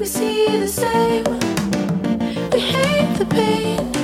we see the pain.